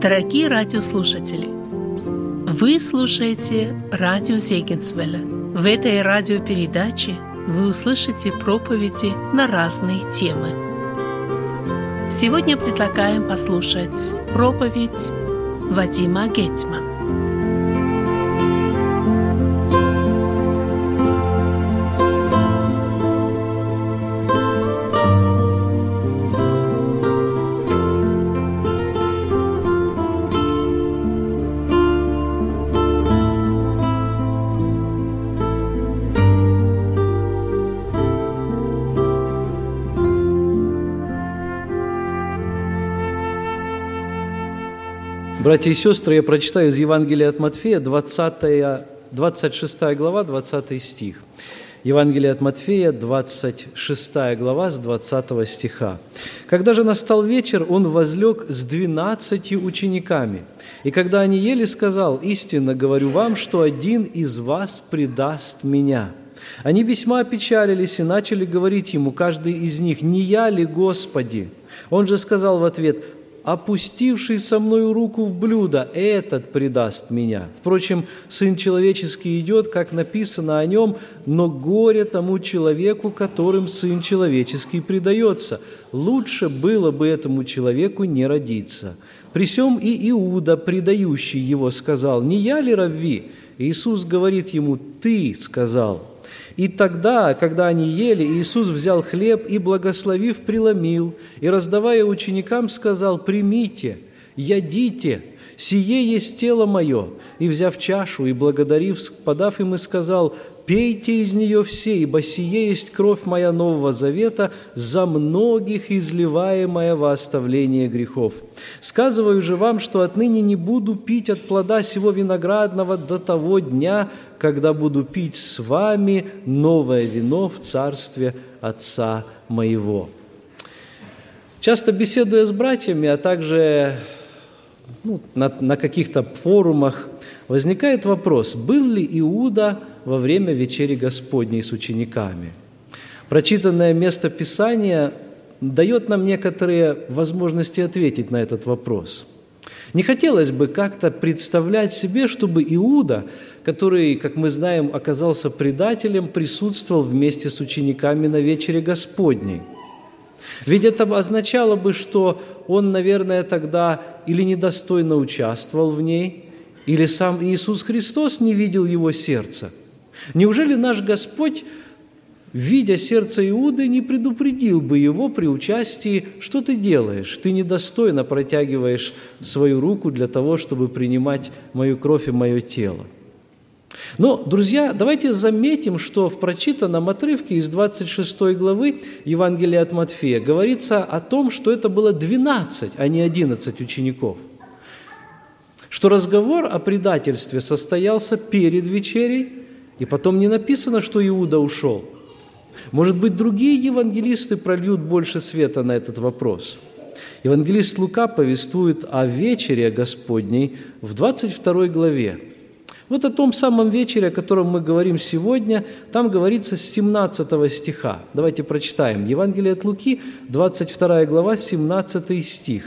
Дорогие радиослушатели, вы слушаете радио Зегенсвелля. В этой радиопередаче вы услышите проповеди на разные темы. Сегодня предлагаем послушать проповедь Вадима Гетман. Братья и сестры, я прочитаю из Евангелия от Матфея, 20, 26 глава, 20 стих. Евангелие от Матфея, 26 глава, с 20 стиха. «Когда же настал вечер, он возлег с двенадцатью учениками. И когда они ели, сказал, «Истинно говорю вам, что один из вас предаст меня». Они весьма опечалились и начали говорить ему, каждый из них, «Не я ли, Господи?» Он же сказал в ответ, опустивший со мною руку в блюдо, этот предаст меня. Впрочем, Сын Человеческий идет, как написано о нем, но горе тому человеку, которым Сын Человеческий предается. Лучше было бы этому человеку не родиться. При сем и Иуда, предающий его, сказал, «Не я ли, Равви?» Иисус говорит ему, «Ты сказал». И тогда, когда они ели, Иисус взял хлеб и, благословив, преломил, и, раздавая ученикам, сказал, «Примите, ядите, сие есть тело мое». И, взяв чашу и благодарив, подав им, и сказал, «Пейте из нее все, ибо сие есть кровь моя Нового Завета, за многих изливаемая во оставление грехов. Сказываю же вам, что отныне не буду пить от плода сего виноградного до того дня, когда буду пить с вами новое вино в царстве Отца моего». Часто беседуя с братьями, а также ну, на, на каких-то форумах, возникает вопрос, был ли Иуда во время вечери Господней с учениками. Прочитанное место Писания дает нам некоторые возможности ответить на этот вопрос. Не хотелось бы как-то представлять себе, чтобы Иуда, который, как мы знаем, оказался предателем, присутствовал вместе с учениками на вечере Господней. Ведь это означало бы, что он, наверное, тогда или недостойно участвовал в ней, или сам Иисус Христос не видел его сердца – Неужели наш Господь, видя сердце Иуды, не предупредил бы его при участии, что ты делаешь? Ты недостойно протягиваешь свою руку для того, чтобы принимать мою кровь и мое тело. Но, друзья, давайте заметим, что в прочитанном отрывке из 26 главы Евангелия от Матфея говорится о том, что это было 12, а не 11 учеников. Что разговор о предательстве состоялся перед вечерей, и потом не написано, что Иуда ушел. Может быть, другие евангелисты прольют больше света на этот вопрос. Евангелист Лука повествует о вечере Господней в 22 главе. Вот о том самом вечере, о котором мы говорим сегодня, там говорится с 17 стиха. Давайте прочитаем. Евангелие от Луки, 22 глава, 17 стих.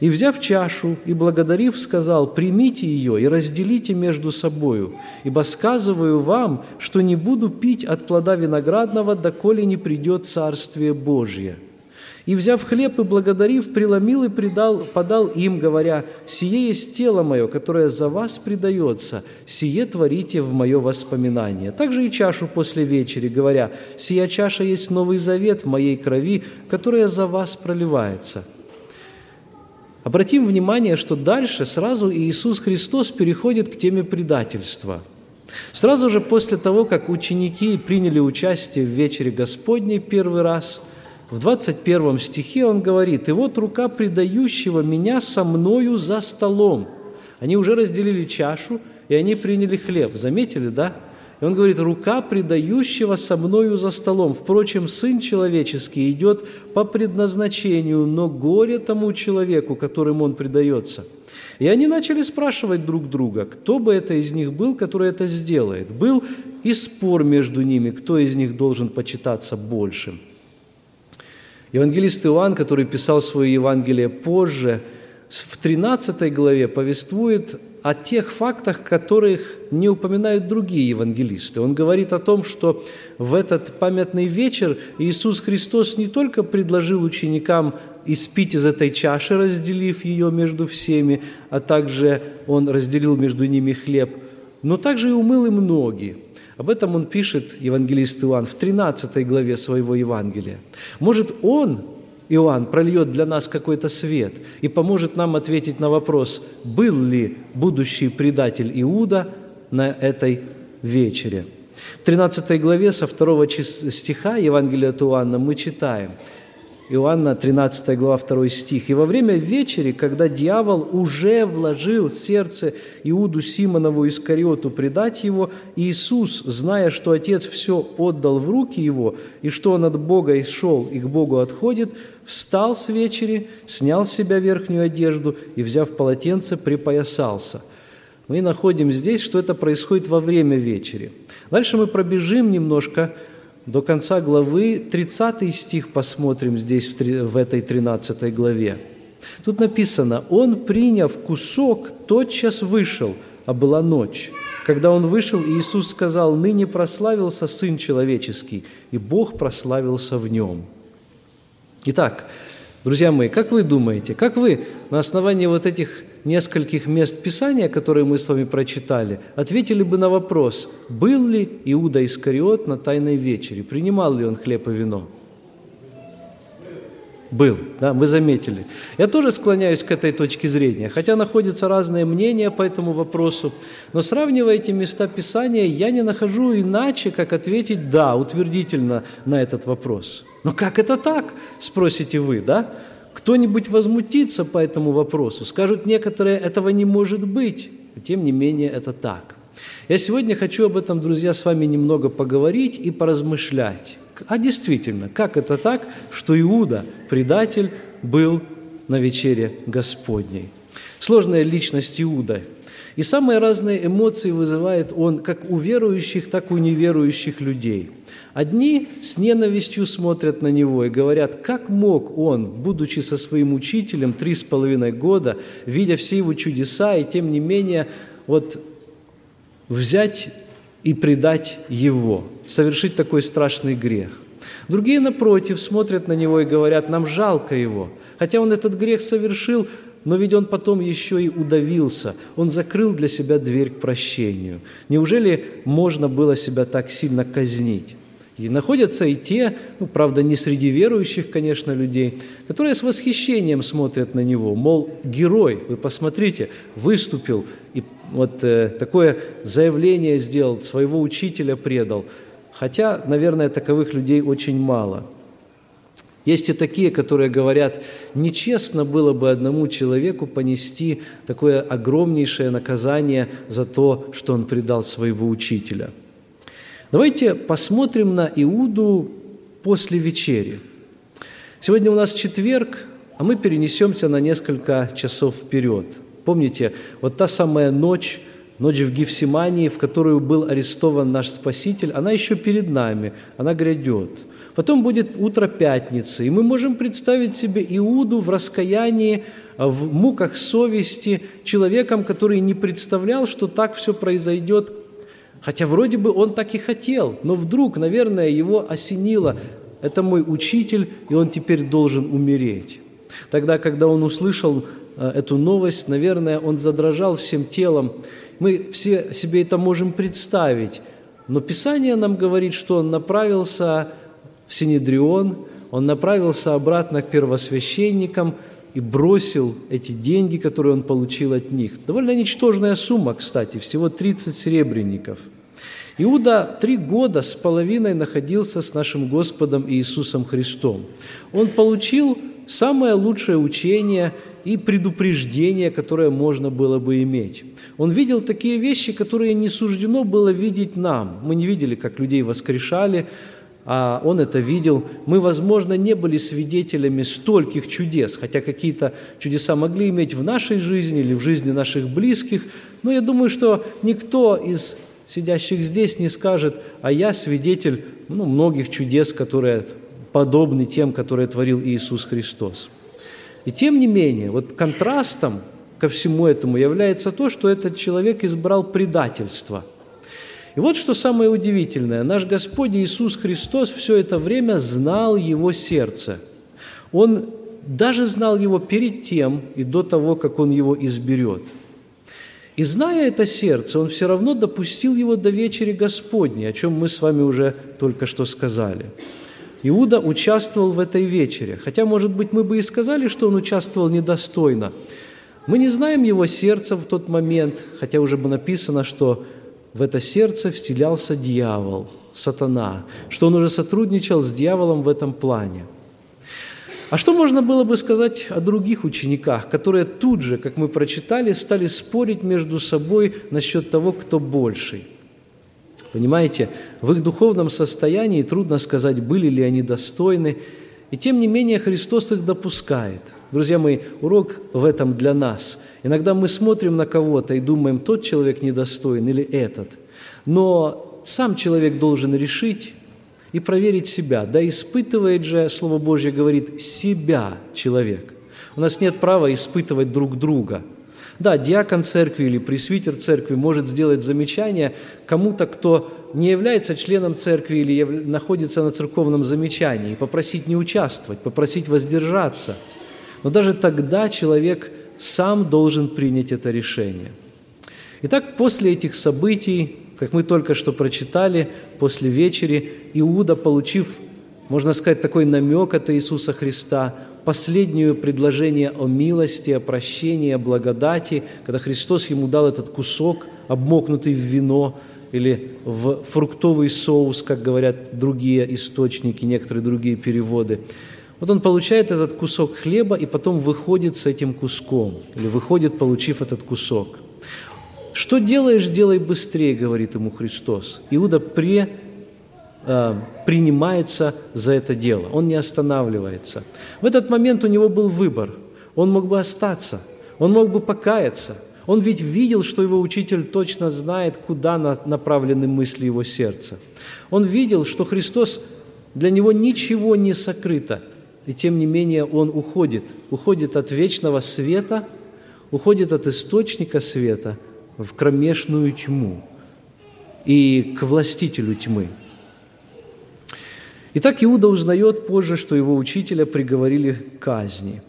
И, взяв чашу и благодарив, сказал, «Примите ее и разделите между собою, ибо сказываю вам, что не буду пить от плода виноградного, доколе не придет Царствие Божье». И, взяв хлеб и благодарив, преломил и предал, подал им, говоря, «Сие есть тело мое, которое за вас предается, сие творите в мое воспоминание». Также и чашу после вечери, говоря, «Сия чаша есть новый завет в моей крови, которая за вас проливается». Обратим внимание, что дальше сразу Иисус Христос переходит к теме предательства. Сразу же после того, как ученики приняли участие в вечере Господней первый раз, в 21 стихе он говорит, «И вот рука предающего меня со мною за столом». Они уже разделили чашу, и они приняли хлеб. Заметили, да? И он говорит, рука предающего со мною за столом. Впрочем, Сын Человеческий идет по предназначению, но горе тому человеку, которым он предается. И они начали спрашивать друг друга, кто бы это из них был, который это сделает. Был и спор между ними, кто из них должен почитаться большим. Евангелист Иоанн, который писал свое Евангелие позже, в 13 главе повествует о тех фактах, которых не упоминают другие евангелисты. Он говорит о том, что в этот памятный вечер Иисус Христос не только предложил ученикам испить из этой чаши, разделив ее между всеми, а также Он разделил между ними хлеб, но также и умыл им ноги. Об этом он пишет, евангелист Иоанн, в 13 главе своего Евангелия. Может, он Иоанн прольет для нас какой-то свет и поможет нам ответить на вопрос, был ли будущий предатель Иуда на этой вечере. В 13 главе со 2 стиха Евангелия от Иоанна мы читаем – Иоанна 13 глава 2 стих. «И во время вечери, когда дьявол уже вложил сердце Иуду Симонову Искариоту предать его, Иисус, зная, что Отец все отдал в руки его, и что он от Бога исшел и к Богу отходит, встал с вечери, снял с себя верхнюю одежду и, взяв полотенце, припоясался». Мы находим здесь, что это происходит во время вечери. Дальше мы пробежим немножко – до конца главы, 30 стих посмотрим здесь, в этой 13 главе. Тут написано, «Он, приняв кусок, тотчас вышел, а была ночь. Когда он вышел, Иисус сказал, «Ныне прославился Сын Человеческий, и Бог прославился в нем». Итак, друзья мои, как вы думаете, как вы на основании вот этих нескольких мест Писания, которые мы с вами прочитали, ответили бы на вопрос, был ли Иуда Искариот на Тайной вечере, принимал ли он хлеб и вино? Был, да, вы заметили. Я тоже склоняюсь к этой точке зрения, хотя находятся разные мнения по этому вопросу, но сравнивая эти места Писания, я не нахожу иначе, как ответить «да» утвердительно на этот вопрос. Но как это так, спросите вы, да? Кто-нибудь возмутится по этому вопросу, скажут некоторые, этого не может быть, тем не менее это так. Я сегодня хочу об этом, друзья, с вами немного поговорить и поразмышлять. А действительно, как это так, что Иуда, предатель, был на вечере Господней? Сложная личность Иуда. И самые разные эмоции вызывает он как у верующих, так и у неверующих людей – Одни с ненавистью смотрят на него и говорят, как мог он, будучи со своим учителем три с половиной года, видя все его чудеса, и тем не менее вот взять и предать его, совершить такой страшный грех. Другие, напротив, смотрят на него и говорят, нам жалко его, хотя он этот грех совершил, но ведь он потом еще и удавился, он закрыл для себя дверь к прощению. Неужели можно было себя так сильно казнить? И находятся и те, ну, правда, не среди верующих, конечно, людей, которые с восхищением смотрят на него, мол, герой, вы посмотрите, выступил и вот э, такое заявление сделал, своего учителя предал. Хотя, наверное, таковых людей очень мало. Есть и такие, которые говорят, нечестно было бы одному человеку понести такое огромнейшее наказание за то, что он предал своего учителя – Давайте посмотрим на Иуду после вечери. Сегодня у нас четверг, а мы перенесемся на несколько часов вперед. Помните, вот та самая ночь, ночь в Гефсимании, в которую был арестован наш Спаситель, она еще перед нами, она грядет. Потом будет утро пятницы, и мы можем представить себе Иуду в раскаянии, в муках совести, человеком, который не представлял, что так все произойдет Хотя вроде бы он так и хотел, но вдруг, наверное, его осенило. Это мой учитель, и он теперь должен умереть. Тогда, когда он услышал эту новость, наверное, он задрожал всем телом. Мы все себе это можем представить. Но Писание нам говорит, что он направился в Синедрион, он направился обратно к первосвященникам и бросил эти деньги, которые он получил от них. Довольно ничтожная сумма, кстати, всего 30 серебряников – Иуда три года с половиной находился с нашим Господом Иисусом Христом. Он получил самое лучшее учение и предупреждение, которое можно было бы иметь. Он видел такие вещи, которые не суждено было видеть нам. Мы не видели, как людей воскрешали, а он это видел. Мы, возможно, не были свидетелями стольких чудес, хотя какие-то чудеса могли иметь в нашей жизни или в жизни наших близких, но я думаю, что никто из сидящих здесь не скажет, а я свидетель ну, многих чудес, которые подобны тем, которые творил Иисус Христос. И тем не менее, вот контрастом ко всему этому является то, что этот человек избрал предательство. И вот что самое удивительное. Наш Господь Иисус Христос все это время знал его сердце. Он даже знал его перед тем и до того, как он его изберет. И зная это сердце, он все равно допустил его до вечери Господней, о чем мы с вами уже только что сказали. Иуда участвовал в этой вечере, хотя, может быть, мы бы и сказали, что он участвовал недостойно. Мы не знаем его сердца в тот момент, хотя уже бы написано, что в это сердце вселялся дьявол, сатана, что он уже сотрудничал с дьяволом в этом плане – а что можно было бы сказать о других учениках, которые тут же, как мы прочитали, стали спорить между собой насчет того, кто больший? Понимаете, в их духовном состоянии трудно сказать, были ли они достойны, и тем не менее Христос их допускает. Друзья мои, урок в этом для нас. Иногда мы смотрим на кого-то и думаем, тот человек недостоин или этот. Но сам человек должен решить, и проверить себя. Да испытывает же, Слово Божье говорит, себя человек. У нас нет права испытывать друг друга. Да, диакон церкви или пресвитер церкви может сделать замечание кому-то, кто не является членом церкви или находится на церковном замечании, попросить не участвовать, попросить воздержаться. Но даже тогда человек сам должен принять это решение. Итак, после этих событий как мы только что прочитали, после вечери Иуда, получив, можно сказать, такой намек от Иисуса Христа, последнее предложение о милости, о прощении, о благодати, когда Христос ему дал этот кусок, обмокнутый в вино или в фруктовый соус, как говорят другие источники, некоторые другие переводы. Вот он получает этот кусок хлеба и потом выходит с этим куском, или выходит, получив этот кусок – что делаешь, делай быстрее, говорит ему Христос. Иуда пре, принимается за это дело, он не останавливается. В этот момент у него был выбор. Он мог бы остаться, он мог бы покаяться. Он ведь видел, что его учитель точно знает, куда направлены мысли его сердца. Он видел, что Христос, для него ничего не сокрыто, и тем не менее он уходит, уходит от вечного света, уходит от источника света – в кромешную тьму и к властителю тьмы. Итак, Иуда узнает позже, что его учителя приговорили к казни.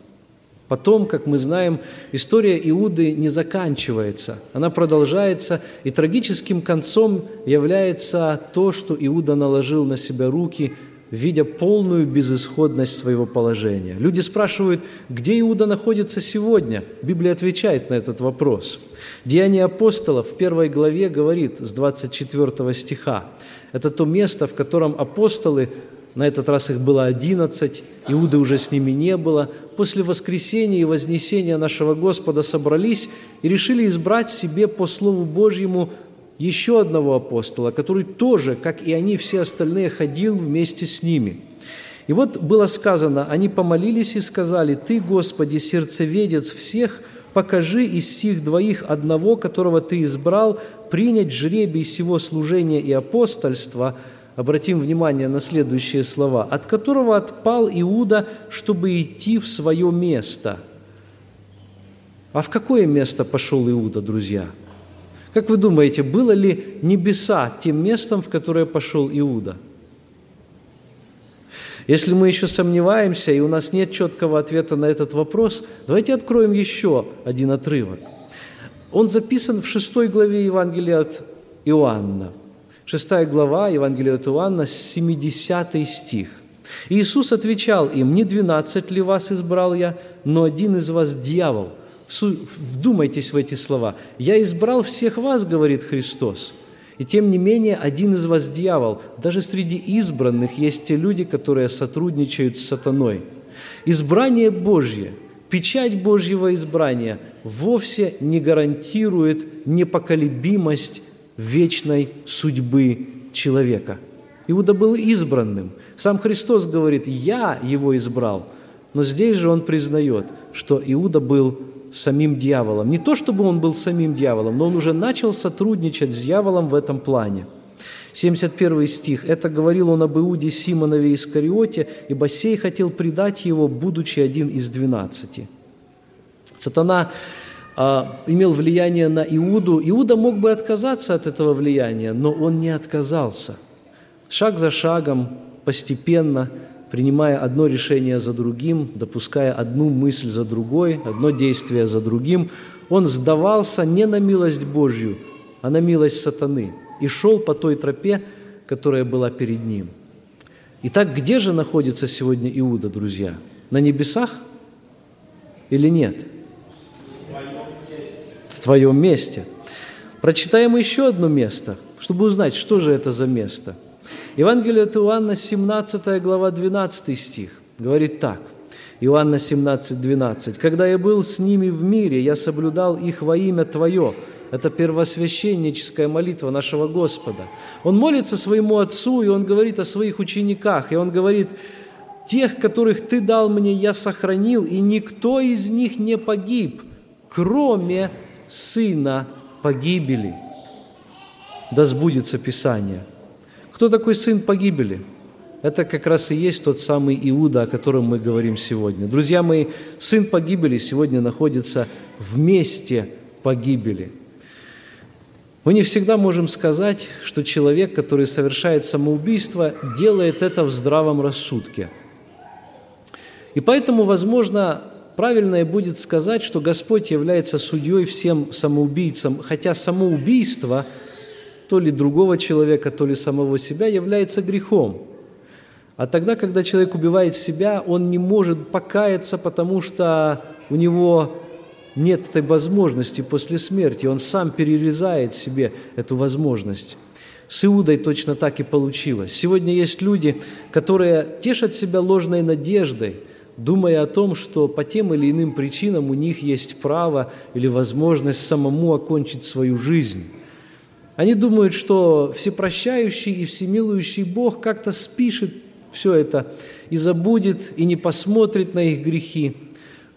Потом, как мы знаем, история Иуды не заканчивается, она продолжается, и трагическим концом является то, что Иуда наложил на себя руки – видя полную безысходность своего положения. Люди спрашивают, где Иуда находится сегодня? Библия отвечает на этот вопрос. Деяние апостолов в первой главе говорит с 24 стиха. Это то место, в котором апостолы, на этот раз их было 11, Иуды уже с ними не было, после воскресения и вознесения нашего Господа собрались и решили избрать себе по Слову Божьему еще одного апостола, который тоже, как и они все остальные, ходил вместе с ними. И вот было сказано, они помолились и сказали, «Ты, Господи, сердцеведец всех, покажи из сих двоих одного, которого Ты избрал, принять жребий сего служения и апостольства». Обратим внимание на следующие слова. «От которого отпал Иуда, чтобы идти в свое место». А в какое место пошел Иуда, друзья? – как вы думаете, было ли небеса тем местом, в которое пошел Иуда? Если мы еще сомневаемся, и у нас нет четкого ответа на этот вопрос, давайте откроем еще один отрывок. Он записан в шестой главе Евангелия от Иоанна. Шестая глава Евангелия от Иоанна, 70 стих. Иисус отвечал им, «Не двенадцать ли вас избрал я, но один из вас дьявол». Вдумайтесь в эти слова. «Я избрал всех вас, — говорит Христос, — и тем не менее один из вас дьявол. Даже среди избранных есть те люди, которые сотрудничают с сатаной. Избрание Божье, печать Божьего избрания вовсе не гарантирует непоколебимость вечной судьбы человека. Иуда был избранным. Сам Христос говорит, «Я его избрал». Но здесь же он признает, что Иуда был самим дьяволом. Не то, чтобы он был самим дьяволом, но он уже начал сотрудничать с дьяволом в этом плане. 71 стих. «Это говорил он об Иуде Симонове Искариоте, ибо сей хотел предать его, будучи один из двенадцати». Сатана имел влияние на Иуду. Иуда мог бы отказаться от этого влияния, но он не отказался. Шаг за шагом, постепенно, принимая одно решение за другим, допуская одну мысль за другой, одно действие за другим, он сдавался не на милость Божью, а на милость сатаны и шел по той тропе, которая была перед ним. Итак, где же находится сегодня Иуда, друзья? На небесах или нет? В твоем месте. Прочитаем еще одно место, чтобы узнать, что же это за место. Евангелие от Иоанна, 17 глава, 12 стих, говорит так. Иоанна 17, 12. «Когда я был с ними в мире, я соблюдал их во имя Твое, это первосвященническая молитва нашего Господа. Он молится своему Отцу, и он говорит о своих учениках, и он говорит, «Тех, которых Ты дал мне, я сохранил, и никто из них не погиб, кроме сына погибели». Да сбудется Писание. Кто такой сын погибели? Это как раз и есть тот самый Иуда, о котором мы говорим сегодня. Друзья мои, сын погибели сегодня находится в месте погибели – мы не всегда можем сказать, что человек, который совершает самоубийство, делает это в здравом рассудке. И поэтому, возможно, правильное будет сказать, что Господь является судьей всем самоубийцам, хотя самоубийство то ли другого человека, то ли самого себя является грехом. А тогда, когда человек убивает себя, он не может покаяться, потому что у него нет этой возможности после смерти, он сам перерезает себе эту возможность. С Иудой точно так и получилось. Сегодня есть люди, которые тешат себя ложной надеждой, думая о том, что по тем или иным причинам у них есть право или возможность самому окончить свою жизнь. Они думают, что всепрощающий и всемилующий Бог как-то спишет все это и забудет, и не посмотрит на их грехи –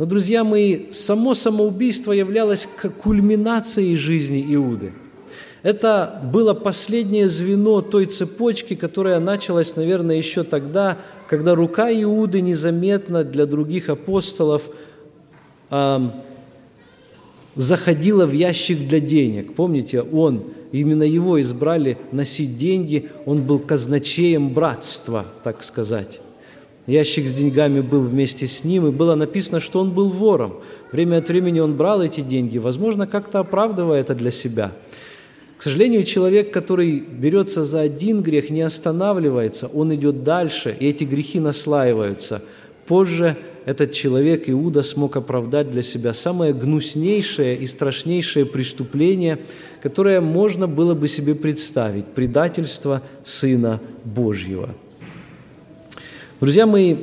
но, друзья мои, само самоубийство являлось кульминацией жизни Иуды. Это было последнее звено той цепочки, которая началась, наверное, еще тогда, когда рука Иуды незаметно для других апостолов э, заходила в ящик для денег. Помните, он, именно его избрали носить деньги, он был казначеем братства, так сказать. Ящик с деньгами был вместе с ним, и было написано, что он был вором. Время от времени он брал эти деньги, возможно, как-то оправдывая это для себя. К сожалению, человек, который берется за один грех, не останавливается, он идет дальше, и эти грехи наслаиваются. Позже этот человек, Иуда, смог оправдать для себя самое гнуснейшее и страшнейшее преступление, которое можно было бы себе представить – предательство Сына Божьего – Друзья мои,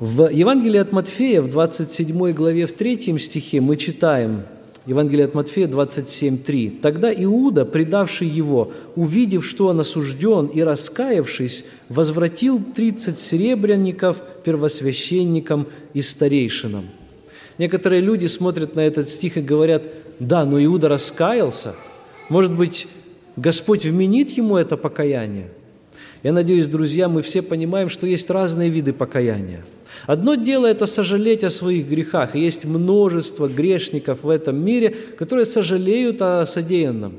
в Евангелии от Матфея, в 27 главе, в 3 стихе мы читаем, Евангелие от Матфея 27.3. «Тогда Иуда, предавший его, увидев, что он осужден, и раскаявшись, возвратил тридцать серебряников первосвященникам и старейшинам». Некоторые люди смотрят на этот стих и говорят, да, но Иуда раскаялся. Может быть, Господь вменит ему это покаяние – я надеюсь, друзья, мы все понимаем, что есть разные виды покаяния. Одно дело – это сожалеть о своих грехах. Есть множество грешников в этом мире, которые сожалеют о содеянном.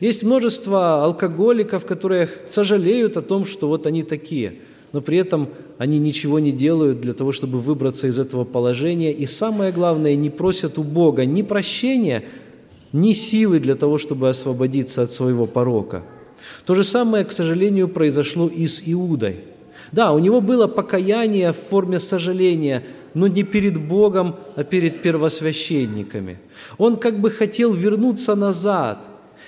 Есть множество алкоголиков, которые сожалеют о том, что вот они такие, но при этом они ничего не делают для того, чтобы выбраться из этого положения. И самое главное, не просят у Бога ни прощения, ни силы для того, чтобы освободиться от своего порока – то же самое, к сожалению, произошло и с Иудой. Да, у него было покаяние в форме сожаления, но не перед Богом, а перед первосвященниками. Он как бы хотел вернуться назад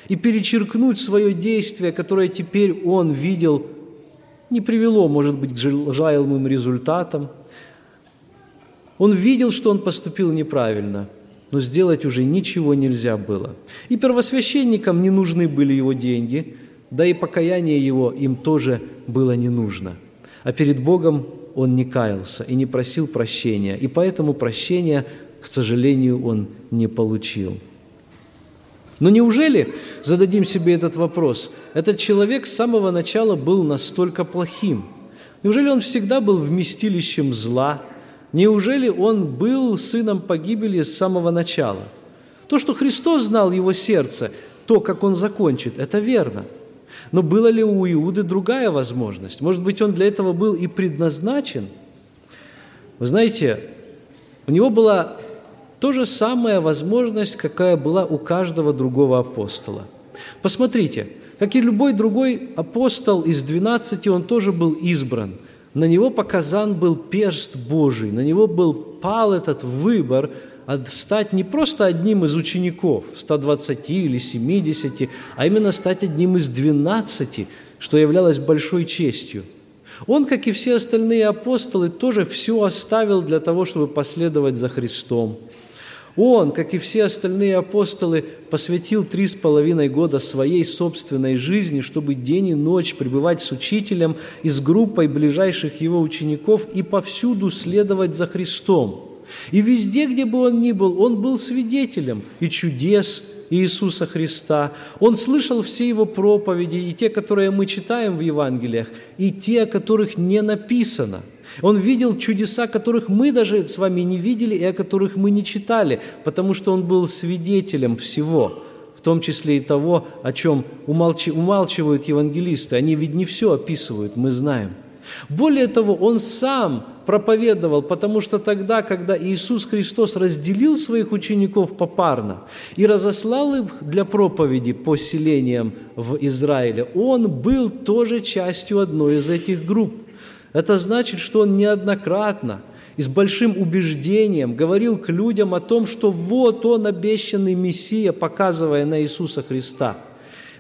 и перечеркнуть свое действие, которое теперь он видел, не привело, может быть, к желаемым результатам. Он видел, что он поступил неправильно, но сделать уже ничего нельзя было. И первосвященникам не нужны были его деньги – да и покаяние его им тоже было не нужно. А перед Богом он не каялся и не просил прощения, и поэтому прощения, к сожалению, он не получил. Но неужели, зададим себе этот вопрос, этот человек с самого начала был настолько плохим? Неужели он всегда был вместилищем зла? Неужели он был сыном погибели с самого начала? То, что Христос знал его сердце, то, как он закончит, это верно. Но была ли у Иуды другая возможность? Может быть, он для этого был и предназначен? Вы знаете, у него была то же самая возможность, какая была у каждого другого апостола. Посмотрите, как и любой другой апостол из двенадцати, он тоже был избран. На него показан был перст Божий, на него был пал этот выбор стать не просто одним из учеников, 120 или 70, а именно стать одним из 12, что являлось большой честью. Он, как и все остальные апостолы, тоже все оставил для того, чтобы последовать за Христом. Он, как и все остальные апостолы, посвятил три с половиной года своей собственной жизни, чтобы день и ночь пребывать с учителем и с группой ближайших его учеников и повсюду следовать за Христом. И везде, где бы он ни был, он был свидетелем и чудес Иисуса Христа. Он слышал все его проповеди, и те, которые мы читаем в Евангелиях, и те, о которых не написано. Он видел чудеса, которых мы даже с вами не видели и о которых мы не читали, потому что он был свидетелем всего, в том числе и того, о чем умалчивают евангелисты. Они ведь не все описывают, мы знаем – более того, Он сам проповедовал, потому что тогда, когда Иисус Христос разделил своих учеников попарно и разослал их для проповеди по селениям в Израиле, Он был тоже частью одной из этих групп. Это значит, что Он неоднократно и с большим убеждением говорил к людям о том, что вот Он, обещанный Мессия, показывая на Иисуса Христа –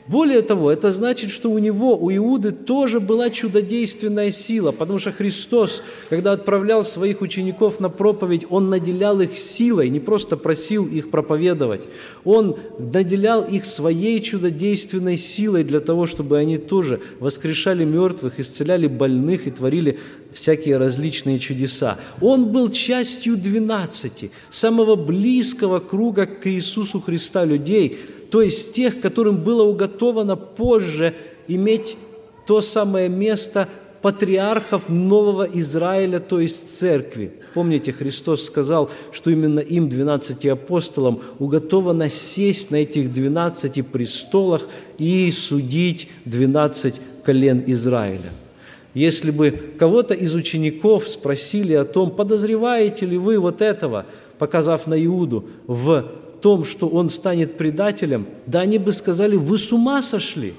более того, это значит, что у него, у Иуды тоже была чудодейственная сила, потому что Христос, когда отправлял своих учеников на проповедь, Он наделял их силой, не просто просил их проповедовать. Он наделял их своей чудодейственной силой для того, чтобы они тоже воскрешали мертвых, исцеляли больных и творили всякие различные чудеса. Он был частью двенадцати, самого близкого круга к Иисусу Христа людей – то есть тех, которым было уготовано позже иметь то самое место патриархов нового Израиля, то есть церкви. Помните, Христос сказал, что именно им, 12 апостолам, уготовано сесть на этих 12 престолах и судить 12 колен Израиля. Если бы кого-то из учеников спросили о том, подозреваете ли вы вот этого, показав на Иуду в том, что он станет предателем, да они бы сказали, вы с ума сошли.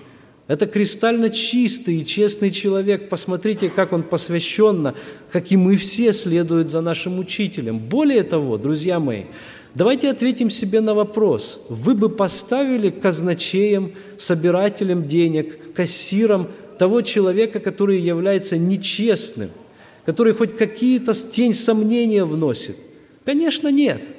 Это кристально чистый и честный человек. Посмотрите, как он посвященно, как и мы все следуют за нашим учителем. Более того, друзья мои, давайте ответим себе на вопрос. Вы бы поставили казначеем, собирателем денег, кассиром того человека, который является нечестным, который хоть какие-то тень сомнения вносит? Конечно, нет –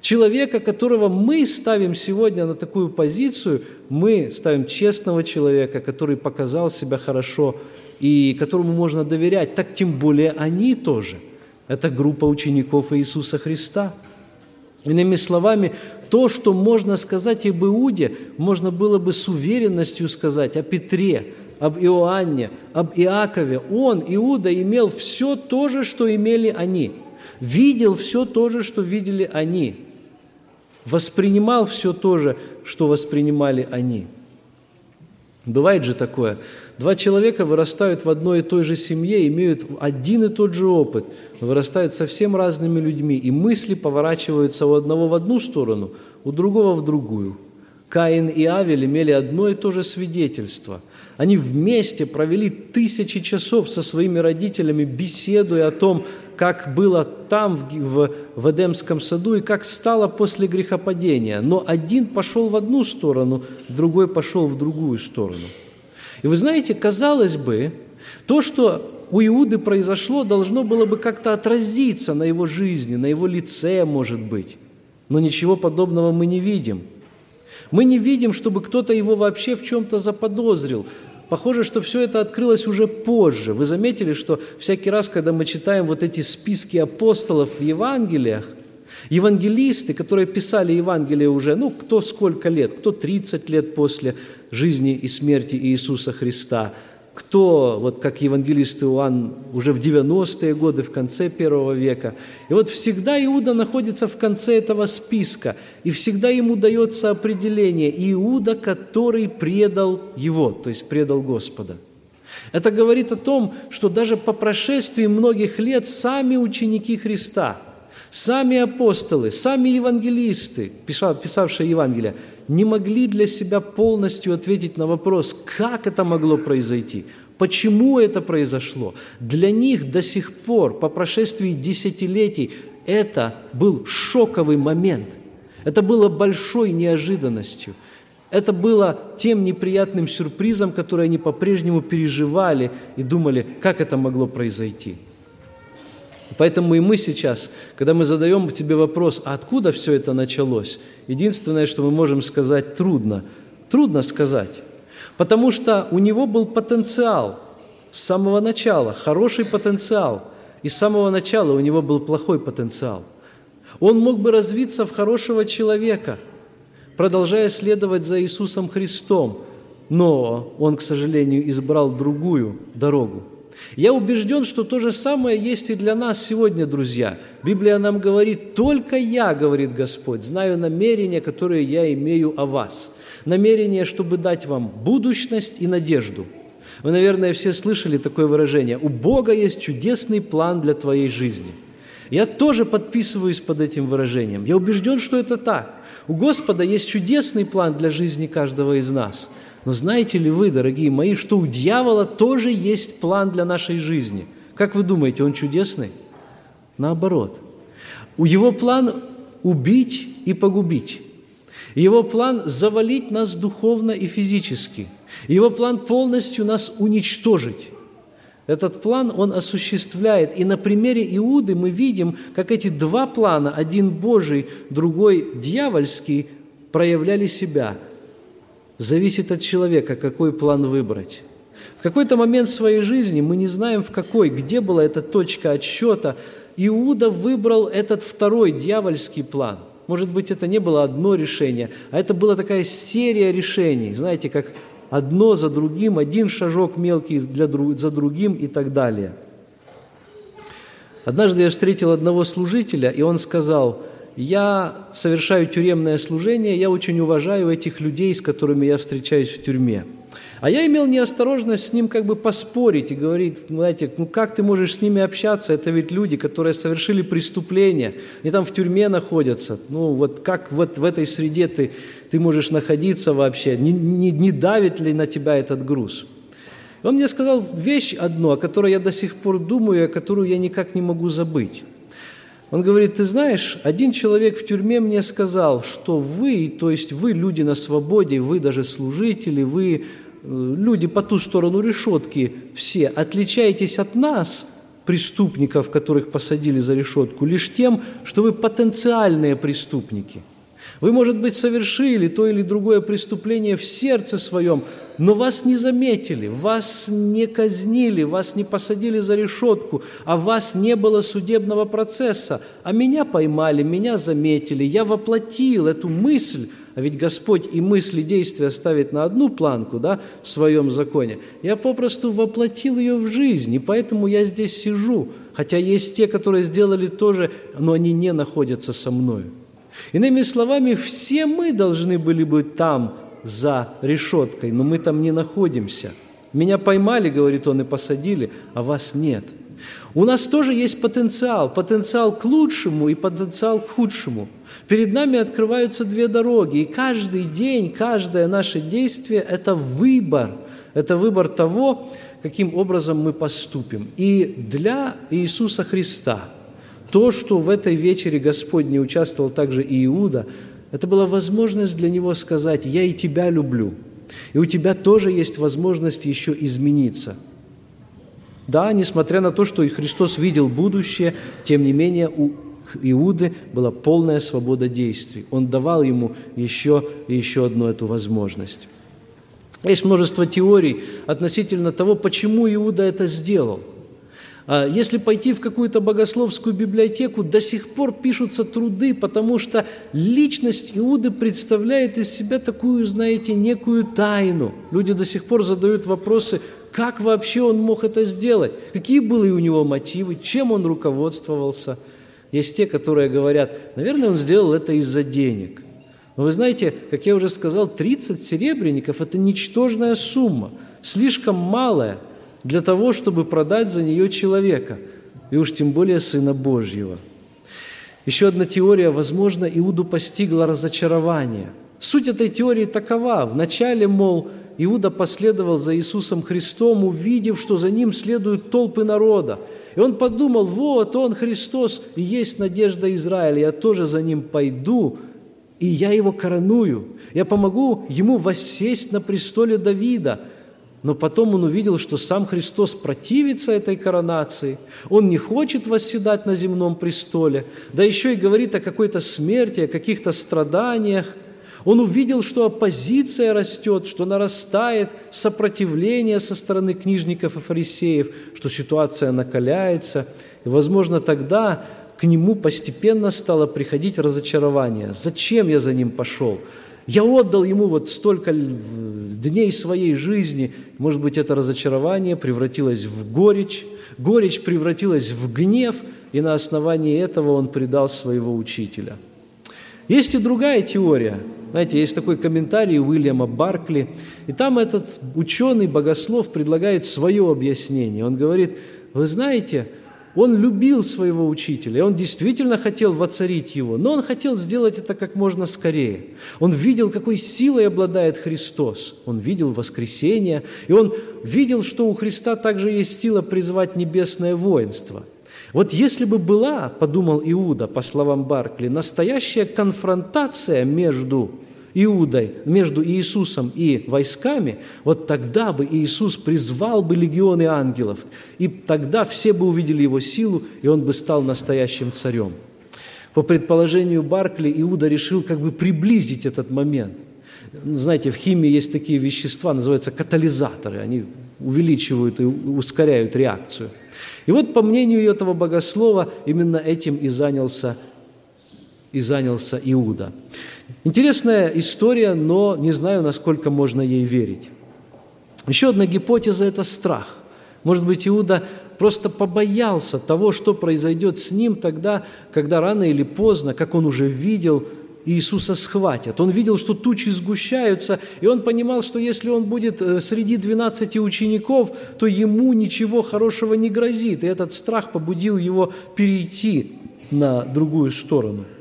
Человека, которого мы ставим сегодня на такую позицию, мы ставим честного человека, который показал себя хорошо и которому можно доверять, так тем более они тоже. Это группа учеников Иисуса Христа. Иными словами, то, что можно сказать об Иуде, можно было бы с уверенностью сказать о Петре, об Иоанне, об Иакове. Он, Иуда, имел все то же, что имели они. Видел все то же, что видели они воспринимал все то же, что воспринимали они. Бывает же такое. Два человека вырастают в одной и той же семье, имеют один и тот же опыт, вырастают совсем разными людьми, и мысли поворачиваются у одного в одну сторону, у другого в другую. Каин и Авель имели одно и то же свидетельство. Они вместе провели тысячи часов со своими родителями, беседуя о том, как было там, в, в Эдемском саду, и как стало после грехопадения. Но один пошел в одну сторону, другой пошел в другую сторону. И вы знаете, казалось бы, то, что у Иуды произошло, должно было бы как-то отразиться на его жизни, на его лице, может быть. Но ничего подобного мы не видим. Мы не видим, чтобы кто-то его вообще в чем-то заподозрил. Похоже, что все это открылось уже позже. Вы заметили, что всякий раз, когда мы читаем вот эти списки апостолов в Евангелиях, Евангелисты, которые писали Евангелие уже, ну, кто сколько лет, кто 30 лет после жизни и смерти Иисуса Христа, кто, вот как евангелист Иоанн, уже в 90-е годы, в конце первого века. И вот всегда Иуда находится в конце этого списка, и всегда ему дается определение Иуда, который предал его, то есть предал Господа – это говорит о том, что даже по прошествии многих лет сами ученики Христа, сами апостолы, сами евангелисты, писавшие Евангелие, не могли для себя полностью ответить на вопрос, как это могло произойти, почему это произошло. Для них до сих пор, по прошествии десятилетий, это был шоковый момент. Это было большой неожиданностью – это было тем неприятным сюрпризом, который они по-прежнему переживали и думали, как это могло произойти. Поэтому и мы сейчас, когда мы задаем себе вопрос, а откуда все это началось, единственное, что мы можем сказать, трудно. Трудно сказать. Потому что у него был потенциал с самого начала, хороший потенциал. И с самого начала у него был плохой потенциал. Он мог бы развиться в хорошего человека – продолжая следовать за Иисусом Христом, но он, к сожалению, избрал другую дорогу. Я убежден, что то же самое есть и для нас сегодня, друзья. Библия нам говорит, только я, говорит Господь, знаю намерения, которые я имею о вас. Намерение, чтобы дать вам будущность и надежду. Вы, наверное, все слышали такое выражение. У Бога есть чудесный план для твоей жизни. Я тоже подписываюсь под этим выражением. Я убежден, что это так. У Господа есть чудесный план для жизни каждого из нас. Но знаете ли вы, дорогие мои, что у дьявола тоже есть план для нашей жизни? Как вы думаете, он чудесный? Наоборот. У его план убить и погубить. Его план завалить нас духовно и физически. Его план полностью нас уничтожить. Этот план он осуществляет. И на примере Иуды мы видим, как эти два плана, один Божий, другой дьявольский, проявляли себя. Зависит от человека, какой план выбрать. В какой-то момент своей жизни, мы не знаем в какой, где была эта точка отсчета, Иуда выбрал этот второй дьявольский план. Может быть, это не было одно решение, а это была такая серия решений, знаете, как одно за другим, один шажок мелкий для, за другим и так далее. Однажды я встретил одного служителя, и он сказал, я совершаю тюремное служение, я очень уважаю этих людей, с которыми я встречаюсь в тюрьме – а я имел неосторожность с ним как бы поспорить и говорить, знаете, ну как ты можешь с ними общаться? Это ведь люди, которые совершили преступление, они там в тюрьме находятся. Ну вот как вот в этой среде ты, ты можешь находиться вообще? Не, не, не давит ли на тебя этот груз? Он мне сказал вещь одну, о которой я до сих пор думаю, о которую я никак не могу забыть. Он говорит, ты знаешь, один человек в тюрьме мне сказал, что вы, то есть вы люди на свободе, вы даже служители, вы Э, люди по ту сторону решетки все, отличаетесь от нас, преступников, которых посадили за решетку, лишь тем, что вы потенциальные преступники. Вы, может быть, совершили то или другое преступление в сердце своем, но вас не заметили, вас не казнили, вас не посадили за решетку, а вас не было судебного процесса, а меня поймали, меня заметили, я воплотил эту мысль, а ведь Господь и мысли, действия ставит на одну планку да, в своем законе. Я попросту воплотил ее в жизнь, и поэтому я здесь сижу, хотя есть те, которые сделали то же, но они не находятся со мною. Иными словами, все мы должны были быть там, за решеткой, но мы там не находимся. Меня поймали, говорит он, и посадили, а вас нет. У нас тоже есть потенциал, потенциал к лучшему и потенциал к худшему – Перед нами открываются две дороги, и каждый день, каждое наше действие – это выбор, это выбор того, каким образом мы поступим. И для Иисуса Христа то, что в этой вечере Господь не участвовал также и Иуда, это была возможность для него сказать «Я и тебя люблю». И у тебя тоже есть возможность еще измениться. Да, несмотря на то, что и Христос видел будущее, тем не менее у Иуды была полная свобода действий. Он давал ему еще еще одну эту возможность. Есть множество теорий относительно того, почему Иуда это сделал. А если пойти в какую-то богословскую библиотеку, до сих пор пишутся труды, потому что личность Иуды представляет из себя такую, знаете, некую тайну. Люди до сих пор задают вопросы, как вообще он мог это сделать, какие были у него мотивы, чем он руководствовался. Есть те, которые говорят, наверное, он сделал это из-за денег. Но вы знаете, как я уже сказал, 30 серебряников – это ничтожная сумма, слишком малая – для того, чтобы продать за нее человека, и уж тем более Сына Божьего. Еще одна теория, возможно, Иуду постигла разочарование. Суть этой теории такова. Вначале, мол, Иуда последовал за Иисусом Христом, увидев, что за ним следуют толпы народа. И он подумал, вот он, Христос, и есть надежда Израиля, я тоже за ним пойду, и я его короную. Я помогу ему воссесть на престоле Давида – но потом он увидел, что сам Христос противится этой коронации, он не хочет восседать на земном престоле, да еще и говорит о какой-то смерти, о каких-то страданиях. Он увидел, что оппозиция растет, что нарастает сопротивление со стороны книжников и фарисеев, что ситуация накаляется. И, возможно, тогда к нему постепенно стало приходить разочарование. Зачем я за ним пошел? Я отдал ему вот столько дней своей жизни. Может быть, это разочарование превратилось в горечь, горечь превратилась в гнев, и на основании этого он предал своего учителя. Есть и другая теория. Знаете, есть такой комментарий Уильяма Баркли, и там этот ученый, богослов предлагает свое объяснение. Он говорит, вы знаете, он любил своего учителя, и он действительно хотел воцарить его, но он хотел сделать это как можно скорее. Он видел, какой силой обладает Христос. Он видел воскресение, и он видел, что у Христа также есть сила призвать небесное воинство. Вот если бы была, подумал Иуда, по словам Баркли, настоящая конфронтация между Иудой, между Иисусом и войсками, вот тогда бы Иисус призвал бы легионы ангелов, и тогда все бы увидели его силу, и он бы стал настоящим царем. По предположению Баркли, Иуда решил как бы приблизить этот момент. Знаете, в химии есть такие вещества, называются катализаторы, они увеличивают и ускоряют реакцию. И вот, по мнению этого богослова, именно этим и занялся, и занялся Иуда. Интересная история, но не знаю, насколько можно ей верить. Еще одна гипотеза – это страх. Может быть, Иуда просто побоялся того, что произойдет с ним тогда, когда рано или поздно, как он уже видел, Иисуса схватят. Он видел, что тучи сгущаются, и он понимал, что если он будет э, среди двенадцати учеников, то ему ничего хорошего не грозит. И этот страх побудил его перейти на другую сторону –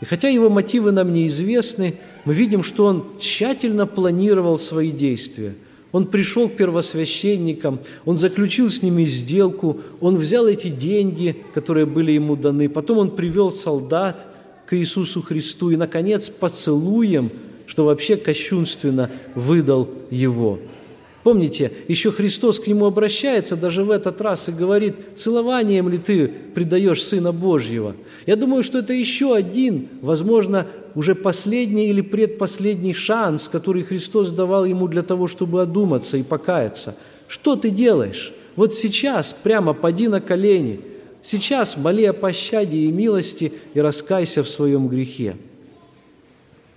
и хотя его мотивы нам неизвестны, мы видим, что он тщательно планировал свои действия. Он пришел к первосвященникам, он заключил с ними сделку, он взял эти деньги, которые были ему даны, потом он привел солдат к Иисусу Христу и, наконец, поцелуем, что вообще кощунственно выдал его – Помните, еще Христос к нему обращается даже в этот раз и говорит, целованием ли ты предаешь Сына Божьего? Я думаю, что это еще один, возможно, уже последний или предпоследний шанс, который Христос давал ему для того, чтобы одуматься и покаяться. Что ты делаешь? Вот сейчас прямо поди на колени, сейчас моли о пощаде и милости и раскайся в своем грехе.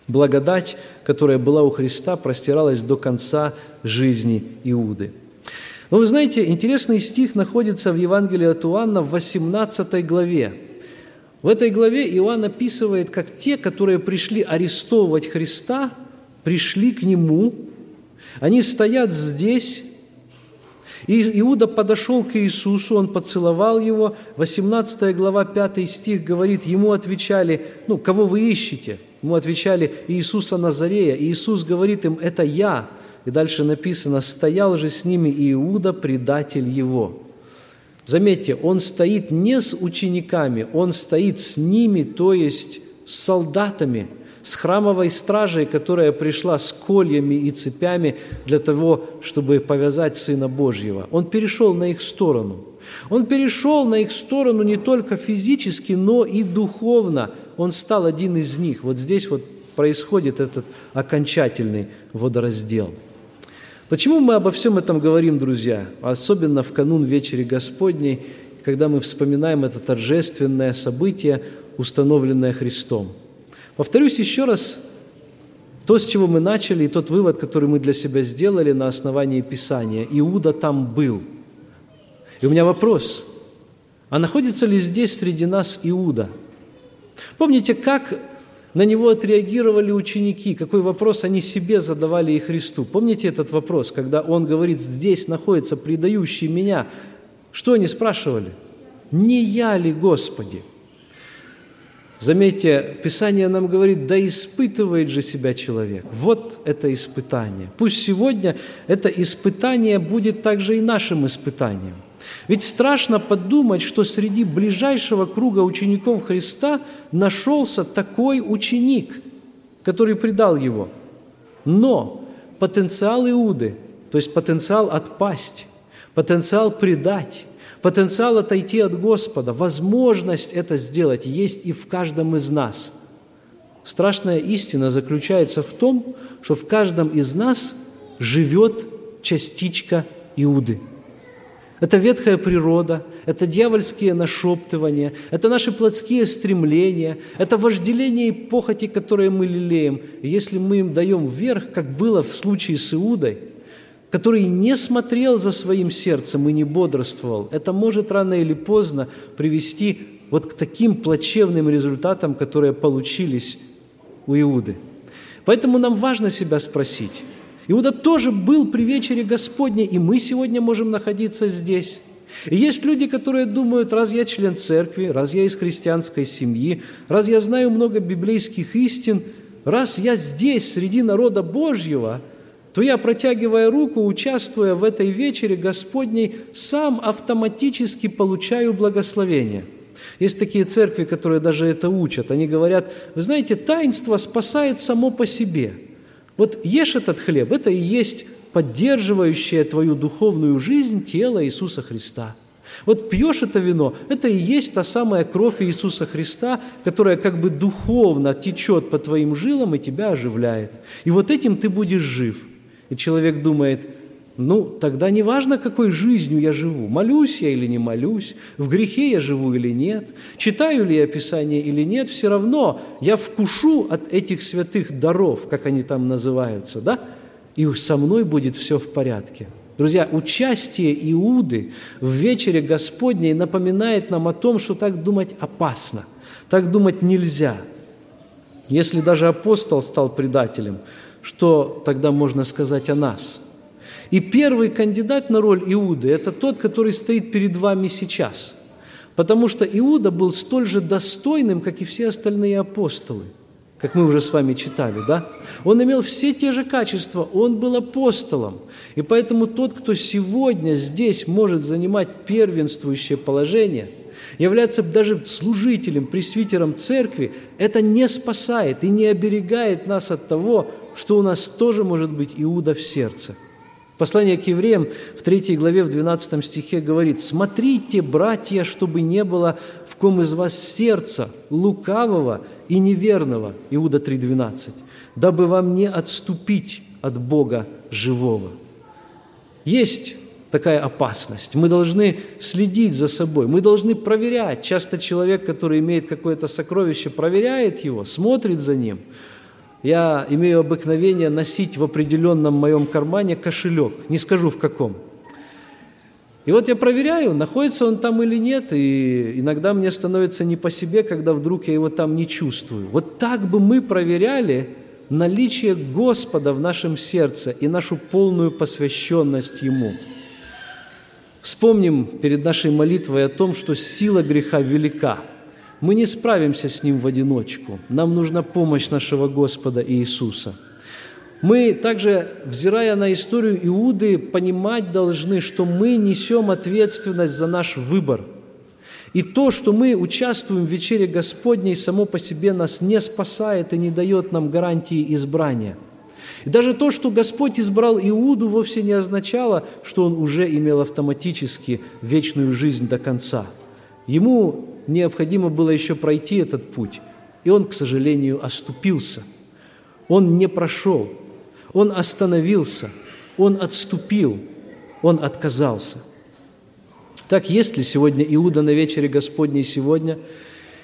Благодать, которая была у Христа, простиралась до конца жизни Иуды. Но вы знаете, интересный стих находится в Евангелии от Иоанна в 18 главе. В этой главе Иоанн описывает, как те, которые пришли арестовывать Христа, пришли к Нему, они стоят здесь, и Иуда подошел к Иисусу, он поцеловал его. 18 глава, 5 стих говорит, ему отвечали, ну, кого вы ищете? Ему отвечали, Иисуса Назарея. И Иисус говорит им, это я. И дальше написано, стоял же с ними Иуда, предатель его. Заметьте, он стоит не с учениками, он стоит с ними, то есть с солдатами, с храмовой стражей, которая пришла с кольями и цепями для того, чтобы повязать Сына Божьего. Он перешел на их сторону. Он перешел на их сторону не только физически, но и духовно. Он стал один из них. Вот здесь вот происходит этот окончательный водораздел – Почему мы обо всем этом говорим, друзья? Особенно в канун Вечери Господней, когда мы вспоминаем это торжественное событие, установленное Христом. Повторюсь еще раз, то, с чего мы начали, и тот вывод, который мы для себя сделали на основании Писания. Иуда там был. И у меня вопрос, а находится ли здесь среди нас Иуда? Помните, как на него отреагировали ученики, какой вопрос они себе задавали и Христу. Помните этот вопрос, когда он говорит, здесь находится предающий меня. Что они спрашивали? Не я ли, Господи? Заметьте, Писание нам говорит, да испытывает же себя человек. Вот это испытание. Пусть сегодня это испытание будет также и нашим испытанием. Ведь страшно подумать, что среди ближайшего круга учеников Христа нашелся такой ученик, который предал его. Но потенциал Иуды, то есть потенциал отпасть, потенциал предать, потенциал отойти от Господа, возможность это сделать есть и в каждом из нас. Страшная истина заключается в том, что в каждом из нас живет частичка Иуды. Это ветхая природа, это дьявольские нашептывания, это наши плотские стремления, это вожделение и похоти, которые мы лелеем. И если мы им даем вверх, как было в случае с Иудой – который не смотрел за своим сердцем и не бодрствовал, это может рано или поздно привести вот к таким плачевным результатам, которые получились у Иуды. Поэтому нам важно себя спросить. Иуда тоже был при вечере Господней, и мы сегодня можем находиться здесь. И есть люди, которые думают, раз я член церкви, раз я из христианской семьи, раз я знаю много библейских истин, раз я здесь, среди народа Божьего – то я, протягивая руку, участвуя в этой вечере Господней, сам автоматически получаю благословение. Есть такие церкви, которые даже это учат. Они говорят, вы знаете, таинство спасает само по себе. Вот ешь этот хлеб, это и есть поддерживающее твою духовную жизнь тело Иисуса Христа. Вот пьешь это вино, это и есть та самая кровь Иисуса Христа, которая как бы духовно течет по твоим жилам и тебя оживляет. И вот этим ты будешь жив – и человек думает, ну, тогда не важно, какой жизнью я живу, молюсь я или не молюсь, в грехе я живу или нет, читаю ли я Писание или нет, все равно я вкушу от этих святых даров, как они там называются, да, и со мной будет все в порядке. Друзья, участие Иуды в вечере Господней напоминает нам о том, что так думать опасно, так думать нельзя. Если даже апостол стал предателем – что тогда можно сказать о нас? И первый кандидат на роль Иуды – это тот, который стоит перед вами сейчас. Потому что Иуда был столь же достойным, как и все остальные апостолы, как мы уже с вами читали, да? Он имел все те же качества, он был апостолом. И поэтому тот, кто сегодня здесь может занимать первенствующее положение – являться даже служителем, пресвитером церкви, это не спасает и не оберегает нас от того, что у нас тоже может быть Иуда в сердце. Послание к евреям в 3 главе, в 12 стихе говорит, «Смотрите, братья, чтобы не было в ком из вас сердца лукавого и неверного» Иуда 3,12, «дабы вам не отступить от Бога живого». Есть такая опасность. Мы должны следить за собой, мы должны проверять. Часто человек, который имеет какое-то сокровище, проверяет его, смотрит за ним – я имею обыкновение носить в определенном моем кармане кошелек, не скажу в каком. И вот я проверяю, находится он там или нет, и иногда мне становится не по себе, когда вдруг я его там не чувствую. Вот так бы мы проверяли наличие Господа в нашем сердце и нашу полную посвященность Ему. Вспомним перед нашей молитвой о том, что сила греха велика – мы не справимся с ним в одиночку. Нам нужна помощь нашего Господа Иисуса. Мы также, взирая на историю Иуды, понимать должны, что мы несем ответственность за наш выбор. И то, что мы участвуем в вечере Господней, само по себе нас не спасает и не дает нам гарантии избрания. И даже то, что Господь избрал Иуду, вовсе не означало, что он уже имел автоматически вечную жизнь до конца. Ему необходимо было еще пройти этот путь. И он, к сожалению, оступился. Он не прошел. Он остановился. он отступил, он отказался. Так есть ли сегодня Иуда на вечере Господней сегодня?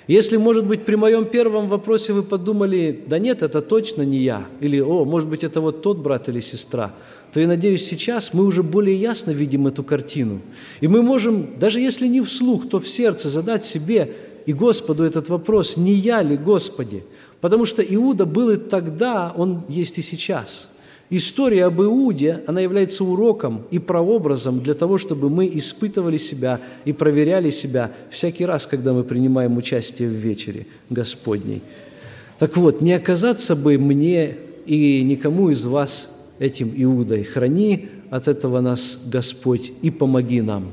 Если, может быть, при моем первом вопросе вы подумали, да нет, это точно не я, или, о, может быть, это вот тот брат или сестра, то я надеюсь, сейчас мы уже более ясно видим эту картину. И мы можем, даже если не вслух, то в сердце задать себе и Господу этот вопрос, не я ли, Господи? Потому что Иуда был и тогда, он есть и сейчас – История об Иуде, она является уроком и прообразом для того, чтобы мы испытывали себя и проверяли себя всякий раз, когда мы принимаем участие в вечере Господней. Так вот, не оказаться бы мне и никому из вас этим Иудой. Храни от этого нас, Господь, и помоги нам.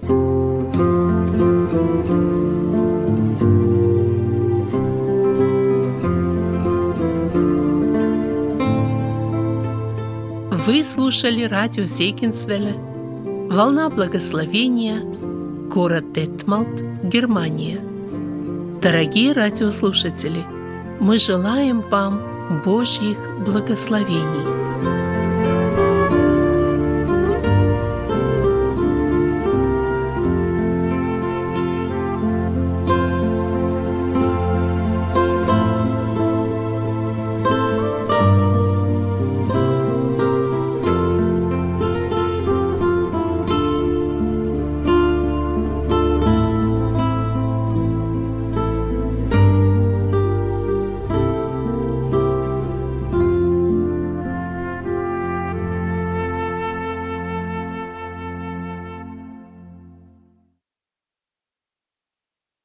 Вы слушали радио Зейкинсвелле «Волна благословения», город Детмалт, Германия. Дорогие радиослушатели, мы желаем вам Божьих благословений –